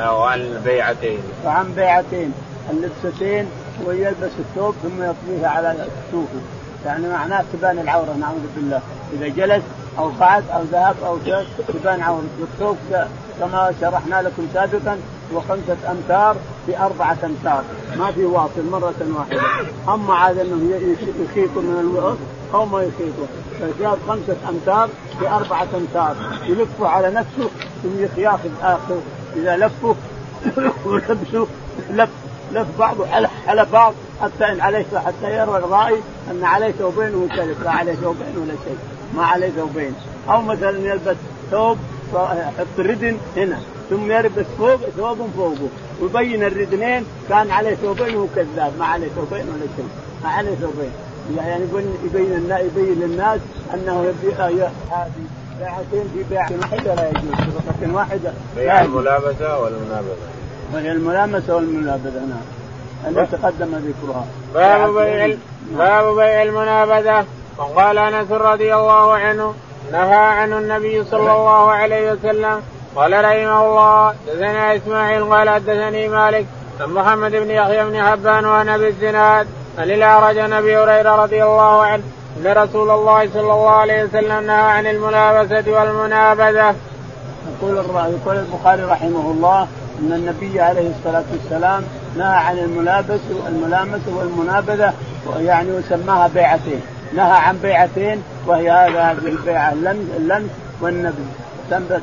وعن البيعتين
وعن بيعتين. اللبستين ويلبس الثوب ثم يطويه على كتوفه يعني معناه تبان العورة نعوذ بالله. إذا جلس أو قعد أو ذهب أو تبان عورته والثوب كما شرحنا لكم سابقا وخمسة أمتار في أربعة أمتار. ما في واصل مرة واحدة. أما عاد أنه يخيط من الوسط أو ما يخيطه فجاب خمسة أمتار في أربعة أمتار. يلفه على نفسه ثم ياخذ آخر إذا لفه ولبسه لف لف بعضه على بعض حتى إن عليه حتى يرى الرائي أن عليه ثوبين ويكلف لا عليه ثوبين ولا شيء ما عليه ثوبين أو مثلا يلبس ثوب يحط ردن هنا ثم يلبس فوق ثوب فوقه ويبين الردنين كان عليه ثوبين وهو كذاب ما عليه ثوبين ولا شيء ما عليه ثوبين يعني يبين يبين للناس أنه يبيع هذه بيعتين في بيعة واحدة لا يجوز صفقة واحدة.
بيع الملابسة والمنابذة.
وهي الملامسة والمنابذة نعم. التي تقدم ذكرها
باب بيع باب بيع المنابذة. وقال أنس رضي الله عنه نهى عنه النبي صلى الله عليه وسلم قال رحمه الله دثنا إسماعيل قال حدثني مالك عن محمد بن يحيى بن حبان وعن ابي الزناد عن الأعرج عن أبي هريرة رضي الله عنه أن رسول الله صلى الله عليه وسلم نهى عن الملابسه والمنابذة.
يقول يقول البخاري رحمه الله أن النبي عليه الصلاة والسلام نهى عن الملابسه الملامسه والمنابذة يعني وسماها بيعتين. نهى عن بيعتين وهي هذه البيعة اللمس والنبذ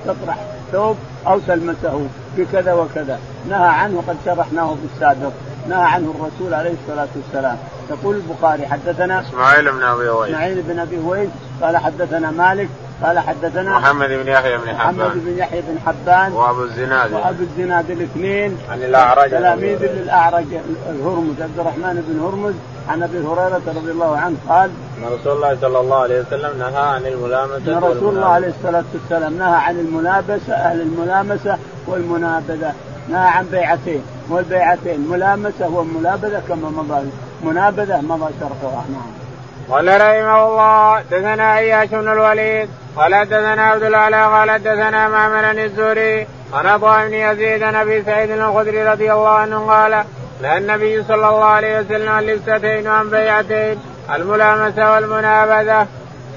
تطرح ثوب أو تلمسه بكذا وكذا. نهى عنه قد شرحناه في السابق. نهى عنه الرسول عليه الصلاة والسلام. يقول البخاري حدثنا
إسماعيل بن أبي
ويس إسماعيل بن أبي ويس قال حدثنا مالك قال حدثنا
محمد بن يحيى بن حبان.
محمد بن يحيى بن حبان.
وأبو الزناد.
وأبو الزناد الاثنين.
عن الأعرج
تلاميذ للأعرج الهرمز عبد الرحمن بن هرمز عن أبي هريرة رضي الله عنه قال
إن رسول الله صلى الله عليه وسلم نهى عن الملامسة
إن رسول الله عليه الصلاة والسلام نهى عن الملابسة أهل الملامسة والمنابذة نهى عن بيعتين. والبيعتين ملامسة وملابذه كما مضى منابذه مضى شرحها نعم.
قال رحمه الله دثنا اياش بن الوليد قال حدثنا عبد الأعلى قال حدثنا معمر الزهري عن عطاء بن يزيد عن أبي سعيد الخدري رضي الله عنه قال نهى النبي صلى الله عليه وسلم عن لبستين وعن بيعتين الملامسة والمنابذه.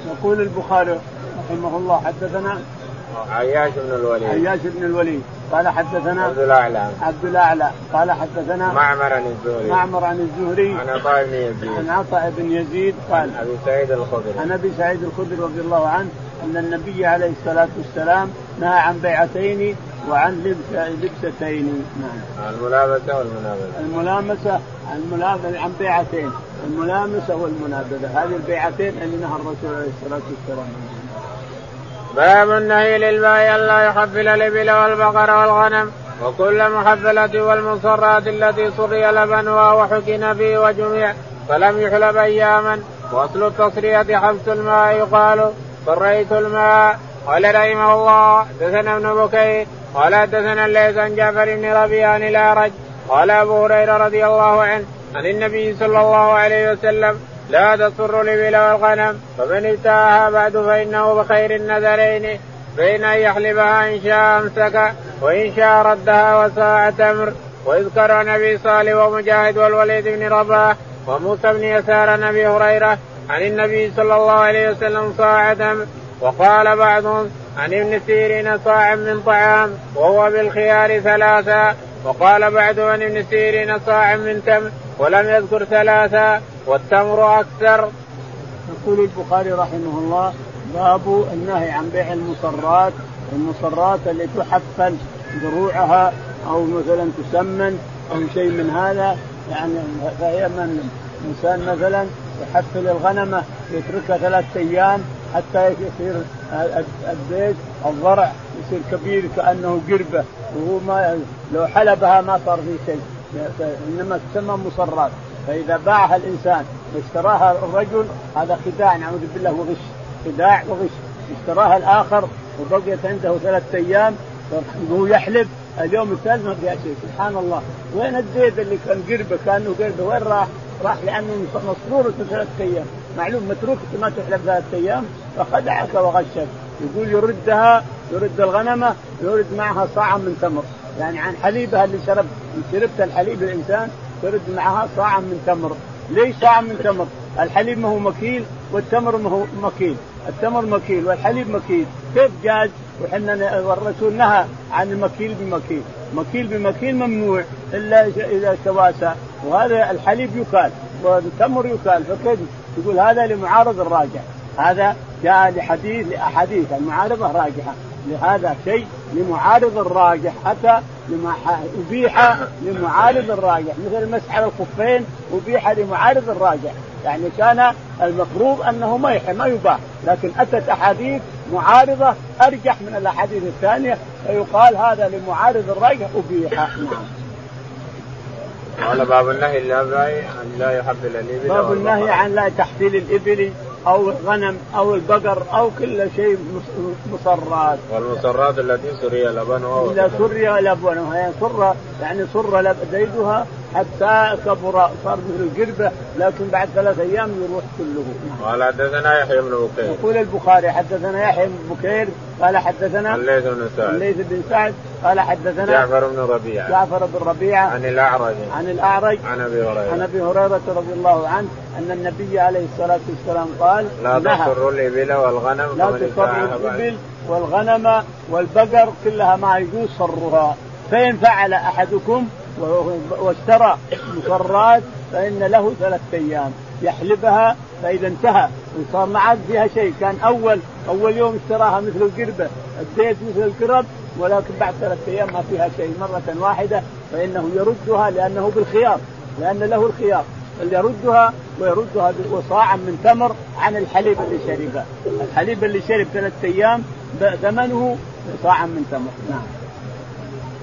يقول البخاري رحمه الله حدثنا
عياش بن الوليد
عياش بن الوليد قال حدثنا
عبد الأعلى.
عبد الأعلى. قال حدثنا
معمر عن الزهري.
معمر عن الزهري.
عن عطاء بن يزيد.
عن عطاء بن يزيد قال
عن أبي سعيد الخدري.
عن أبي سعيد الخدري رضي الله عنه أن النبي عليه الصلاة والسلام نهى عن بيعتين وعن لبس لبستين.
نعم. الملابسة والمنابذة.
الملامسة الملامسه عن بيعتين. الملامسة والمنابذة. هذه البيعتين اللي نهى الرسول عليه الصلاة والسلام.
باب النهي للبائع ألا يحفل الإبل والبقر والغنم وكل محفلة والمصرات التي صري لبنها وحكن به وجمع فلم يحلب أياما. وأصل التصرية حبس الماء يقال صريت الماء قال رحمه الله دثنا ابن بكير قال دثنا الليث عن جعفر بن ربيعه الأعرج قال أبو هريرة رضي الله عنه عن النبي صلى الله عليه وسلم لا تسر الابل والغنم فمن ابتاعها بعد فإنه بخير النذرين بين أن يحلبها إن شاء أمسك وإن شاء ردها وساعة تمر. ويذكر عن ابي صالح ومجاهد والوليد بن رباح وموسى بن يسار عن أبي هريرة عن النبي صلى الله عليه وسلم صاع تمر. وقال بعضهم عن ابن سيرين صاع من طعام وهو بالخيار ثلاثا. وقال بعد عن ابن سيرين صاع من تمر. ولم يذكر ثلاثا والتمر أكثر.
يقول البخاري رحمه الله باب النهي عن بيع المصرات المصرات اللي تحفل دروعها أو مثلا تسمن أو شيء من هذا يعني فهي من إنسان مثلا يحفل الغنمه يتركها ثلاثة أيام حتى يصير البيت الضرع يصير كبير كأنه قربة وهو ما لو حلبها ما صار فيه شيء إنما تسمى مصرات. فإذا باعها الإنسان واشتراها الرجل هذا خداع نعوذ بالله وغش. خداع وغش. اشتراها الآخر وبقيت عنده ثلاثة أيام وهو يحلب. اليوم الثالث ما فيها شيء. سبحان الله. وين الزيت اللي كان قربه؟ كانه قربه. وين راح؟ راح لأنه مسرورة ثلاثة أيام. معلوم متروك ما تحلب ثلاثة أيام. فخدعك وغشك. يقول يردها يرد الغنمة يرد معها صاع من تمر. يعني عن حليبها اللي شرب شربت الحليب الإنسان ترد معها صاع من تمر. ليش صاع من تمر؟ الحليب ما هو مكيل والتمر ما هو مكيل. التمر مكيل والحليب مكيل. كيف جاز؟ وحنا والرسول نهى عن المكيل بمكيل. مكيل بمكيل ممنوع إلا اذا تواسى. وهذا الحليب يكال والتمر يكال. فكيف يقول هذا لمعارض الراجع هذا جاء لحديث لأحاديث المعارضة راجحة. لهذا شيء لمعارض الراجح اتى لما أبيح لمعارض الراجح. مثل المسح على الخفين أبيح لمعارض الراجح. يعني كان المفروض أنه ما ما يباح. لكن أتت أحاديث معارضة أرجح من الأحاديث الثانية فيقال هذا لمعارض الراجح أبيح. نعم.
قال باب النهي عن لا يحبل الإبل
باب النهي عن لا تحفيل الإبل. أو الغنم أو البقر أو كل شيء مصرات.
والمصرات التي سري لبنها.
إذا سري لبنها يعني سر يعني سر ديدها حتى كبر صار مثل القربه لكن بعد ثلاث أيام يروح كله.
قال حدثنا يحيى بن بكير.
يقول البخاري حدثنا يحيى بن بكير قال حدثنا
الليث بن سعد.
الليث بن سعد قال حدثنا
جعفر بن ربيعة.
جعفر بن ربيعة
عن الأعرج.
عن الأعرج.
عن أبي هريرة.
عن أبي هريرة رضي الله عنه أن النبي عليه الصلاة والسلام قال
لا تسر الإبل والغنم
لا تسر الإبل والغنم والبقر كلها ما يجوز صرها. فإن فعل أحدكم واشترى مصرات فإن له ثلاثة أيام. يحلبها فإذا انتهى. وصار ما عاد فيها شيء. كان اول أول يوم اشتراها مثل القربة. الزيت مثل القرب ولكن بعد ثلاثة أيام ما فيها شيء. مرة واحدة فإنه يردها لأنه بالخيار. لأن له الخيار. يردها ويردها وصاعا من تمر عن الحليب اللي شربه الحليب اللي شرب ثلاثة أيام ثمنه صاعا من تمر. نعم.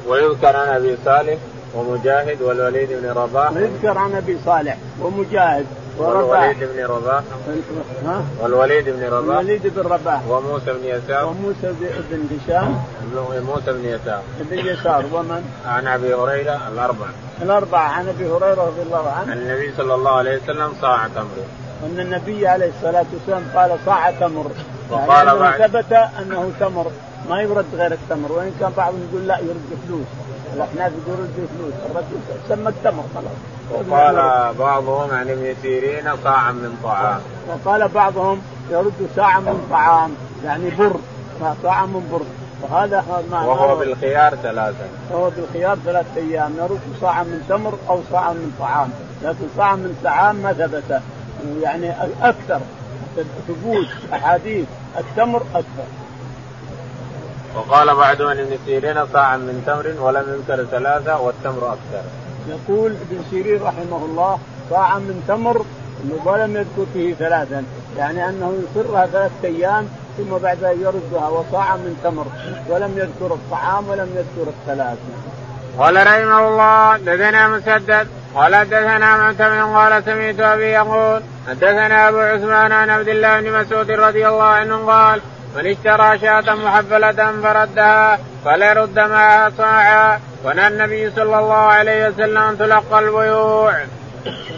ويذكر عن أبي صالح ومجاهد والوليد بن رباح.
ويذكر عن أبي صالح ومجاهد
والوليد بن رباح. ها؟ والوليد بن رباح.
والوليد بن رباح.
وموسى بن يسار.
وموسى بن هشام.
موسى بن يسار.
بن يسار ومن؟
عن أبي هريرة الأربعة.
الأربعة عن أبي هريرة رضي الله عنه.
عن النبي صلى الله عليه وسلم صاع تمر.
أن النبي عليه الصلاة والسلام قال صاع تمر. وقال يعني بعد. ثبت أنه تمر. ما يرد غير التمر وإن كان بعضهم يقول لا يرد فلوس. الاحناف يقولون يرد فلوس. الرجل سمى التمر خلاص.
وقال بعضهم عن ابن سيرين صاعا من طعام.
وقال بعضهم يرد ساعة من طعام يعني بر. ساعة من بر. وهذا
ما وهو بالخيار ثلاثة
وهو بالخيار ثلاثة أيام. نرد ساعة من تمر أو ساعة من طعام. لكن ساعة من طعام ما ثبت يعني أكثر. ثبوت أحاديث. التمر أكثر.
وقال بعضهم ابن سيرين صاعا من تمر ولم يذكر ثلاثة والتمر أكثر.
يقول ابن سيرين رحمه الله صاعا من تمر ولم يذكر فيه ثلاثا يعني أنه يصرها ثلاثة أيام ثم بعد ذلك يردها وصاعا من تمر ولم يذكر الطعام ولم يذكر الثلاث
قال رحمه الله دثنا مسدد قال دثنا معتمد قال سمعت أبي يقول حدثنا أبو عثمان عن عبد الله بن مسعود رضي الله عنه قال من اشترى شاة محفلة فردها فليرد معها صاعا. ونهى النبي صلى الله عليه وسلم ان تلقى البيوع.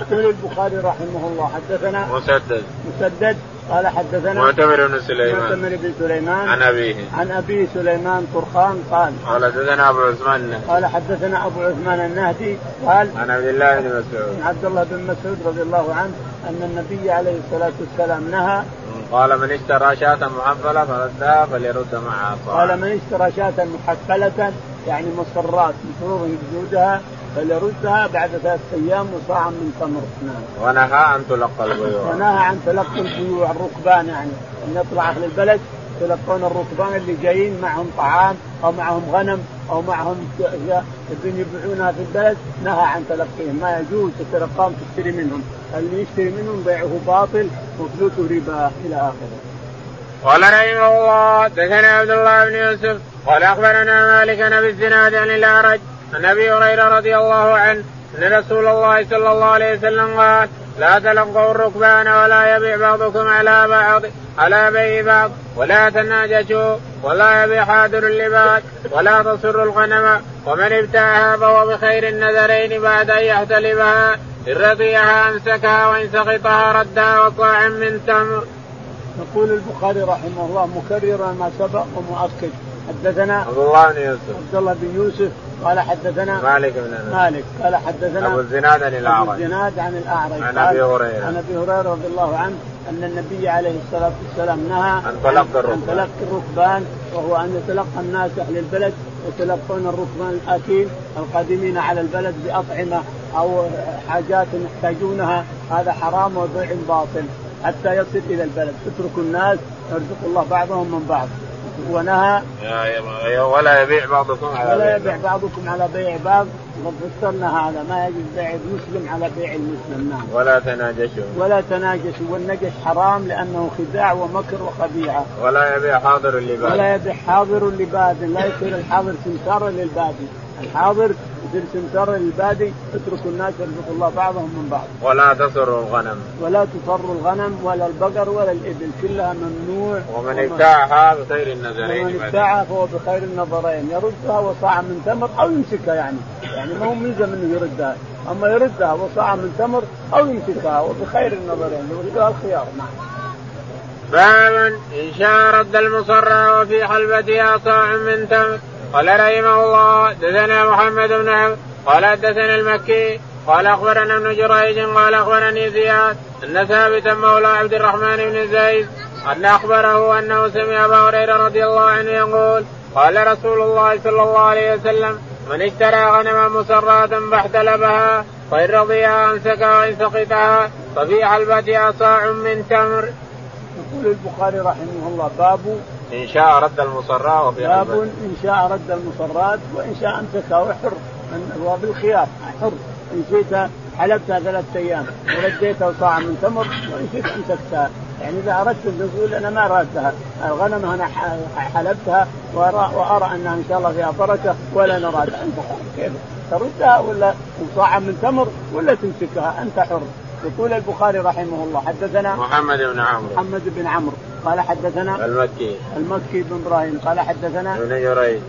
يقول البخاري رحمه الله حدثنا
مسدد.
مسدد قال حدثنا
معتمر بن سليمان.
معتمر بن سليمان.
عن أبيه.
عن ابيه سليمان طرخان قال
قال حدثنا أبو عثمان. النهدي
قال حدثنا أبو عثمان النهدي قال
عن عبد الله بن مسعود.
عن عبد الله بن مسعود رضي الله عنه أن النبي عليه الصلاة والسلام نهى
قال من اشترى شاة محفلة فردها فليرد معها.
قال من اشترى شاة محفلة يعني مصرات مفروض يجودها فليردها بعد ثلاثة أيام وصاعا من تمر.
نعم. ونهى عن تلقى البيوع.
ونهى عن تلقى البيوع الركبان يعني أن يطلع أهل البلد يتلقون الركبان اللي جايين معهم طعام أو معهم غنم. أو معهم يبيعونها في البلد نهى عن تلقيهم ما يجوز تتلقاهم تشتري منهم اللي يشتري منهم بيعه باطل وفلوسه ربا إلى آخره.
قال رحمه الله دثنا عبد الله بن يوسف قال أخبرنا مالك نبي الزناد عن الأعرج عن أبي هريرة رضي الله عنه أن رسول الله صلى الله عليه وسلم قال لا تلقوا الركبان ولا يبيع بعضكم على بعض على بيع بعض. ولا تناجشوا ولا يبيع حاضر اللباس ولا تصر الغنم. ومن ابتاعها فهو بخير النذرين بعد أن يحتلبها. إن رضيها أمسكها وإن سقطها ردها وقاع من تمر.
يقول البخاري رحمه الله مكررا ما سبق ومؤكد. حدثنا
عبد الله بن يوسف.
عبد الله بن يوسف. قال حدثنا
مالك بن أنس.
مالك قال حدثنا
أبو الزناد عن
أبو
الاعرج
الزناد عن الأعرج.
عن أبي هريرة.
عن أبي هريرة رضي الله عنه أن النبي عليه الصلاة والسلام نهى
عن تلقي
عن
الركبان.
تلقي الركبان وهو أن يتلقى الناس أهل البلد يتلقون الركبان الاتين القادمين على البلد بأطعمة أو حاجات يحتاجونها. هذا حرام وبيع باطل. حتى يصل إلى البلد. اتركوا الناس يرزق الله بعضهم من بعض. ونهى
ولا يبيع بعضكم على
ولا
بيع
يبيع بعضكم على بيع بعض. وقد فسرنا هذا. ما يجوز بيع المسلم على بيع المسلم. نعم.
ولا تناجشوا.
ولا تناجشوا. والنجش حرام لأنه خداع ومكر وخديعة.
ولا يبيع حاضر اللباس
ولا يبيع حاضر لباد لا يصير الحاضر سمسارا للبادي الحاضر يصير سمسارا للبادي اتركوا الناس يرزق الله بعضهم من بعض.
ولا تسر الغنم.
ولا تصر الغنم ولا البقر ولا الإبل كلها ممنوع.
ومن ابتاعها بخير النظرين
ومن. ابتاعها فهو بخير النظرين. يردها وصاع من تمر أو يمسكها يعني. يعني ما هو ملزم انه يردها. أما يردها وصاع من تمر أو يمسكها وبخير النظرين. يردها الخيار نعم.
باب إن شاء رد المصرى وفي حلبتها صاع من تمر. قال رحمه الله دثنا محمد بن عبد قال حدثنا المكي قال أخبرنا ابن جريج قال أخبرني زياد أن ثابتا مولى عبد الرحمن بن زيد أن أخبره أنه سمع أبا هريرة رضي الله عنه يقول قال رسول الله صلى الله عليه وسلم من اشترى غنما مسرات فاحتلبها فإن رضيها أمسكها وإن سقطها ففي حلبتها صاع من تمر.
يقول البخاري رحمه الله باب
إن شاء رد المصرى وفي
باب. إن شاء رد المصرات وإن شاء امسكها وحر من- هو بالخيار حر. إن شئت حلبتها ثلاثة أيام. ورديتها صاع من تمر وإن شئت امسكتها يعني إذا أردت ان تقول أنا ما اردتها الغنم أنا ح- حلبتها وارى, وأرى أنها إن شاء الله فيها بركة ولا نرادها. أنت حر. كيف؟ تردها ولا صاع من تمر ولا تمسكها. أنت حر. يقول البخاري رحمه الله حدثنا
محمد بن عمرو.
محمد بن عمرو. قال حدثنا
المكي.
المكي بن إبراهيم. قال حدثنا
بن جريج.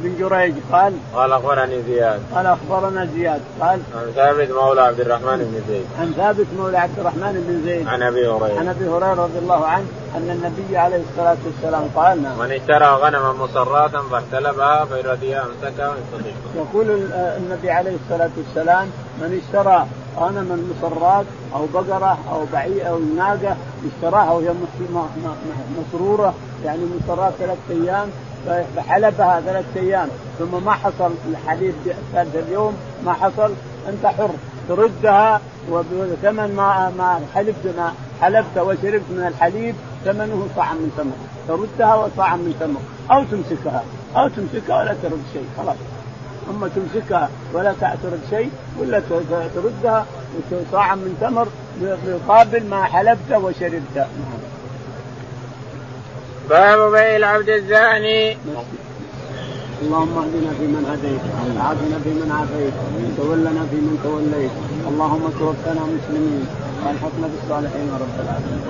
ابن جريج. قال
قال أخبرني زياد.
قال أخبرنا زياد. قال
عن ثابت مولى عبد الرحمن بن زيد.
عن ثابت مولى عبد الرحمن بن زيد.
عن أبي
عن
هريره
أبي هريرة رضي الله عنه أن النبي عليه الصلاة والسلام قال نعم.
من اشترى غنما مصراتا فاحتلبها فيرديها أمسكها ويستطيع.
يقول ال- النبي عليه الصلاة والسلام من اشترى غنما مصرات أو بقرة أو بعير أو ناقة اشتراها وهي مسرورة يعني مصرات ثلاث أيام فحلبها ثلاث أيام. ثم ما حصل الحليب ثالث اليوم ما حصل أنت حر. تردها وبثمن ما ما حلبت ما حلبت وشربت من الحليب ثمنه صاع من تمر تردها وصاع من تمر أو تمسكها أو تمسكها ولا ترد شيء خلاص. أما تمسكها ولا ترد شيء ولا تردها صاعا من تمر مقابل ما حلبت وشربت.
باب بيع العبد الزاني.
اللهم اهدنا فيمن هديت وعافنا فيمن عافيت وتولنا فيمن توليت. اللهم توفنا مسلمين وألحقنا بالصالحين يا رب العالمين.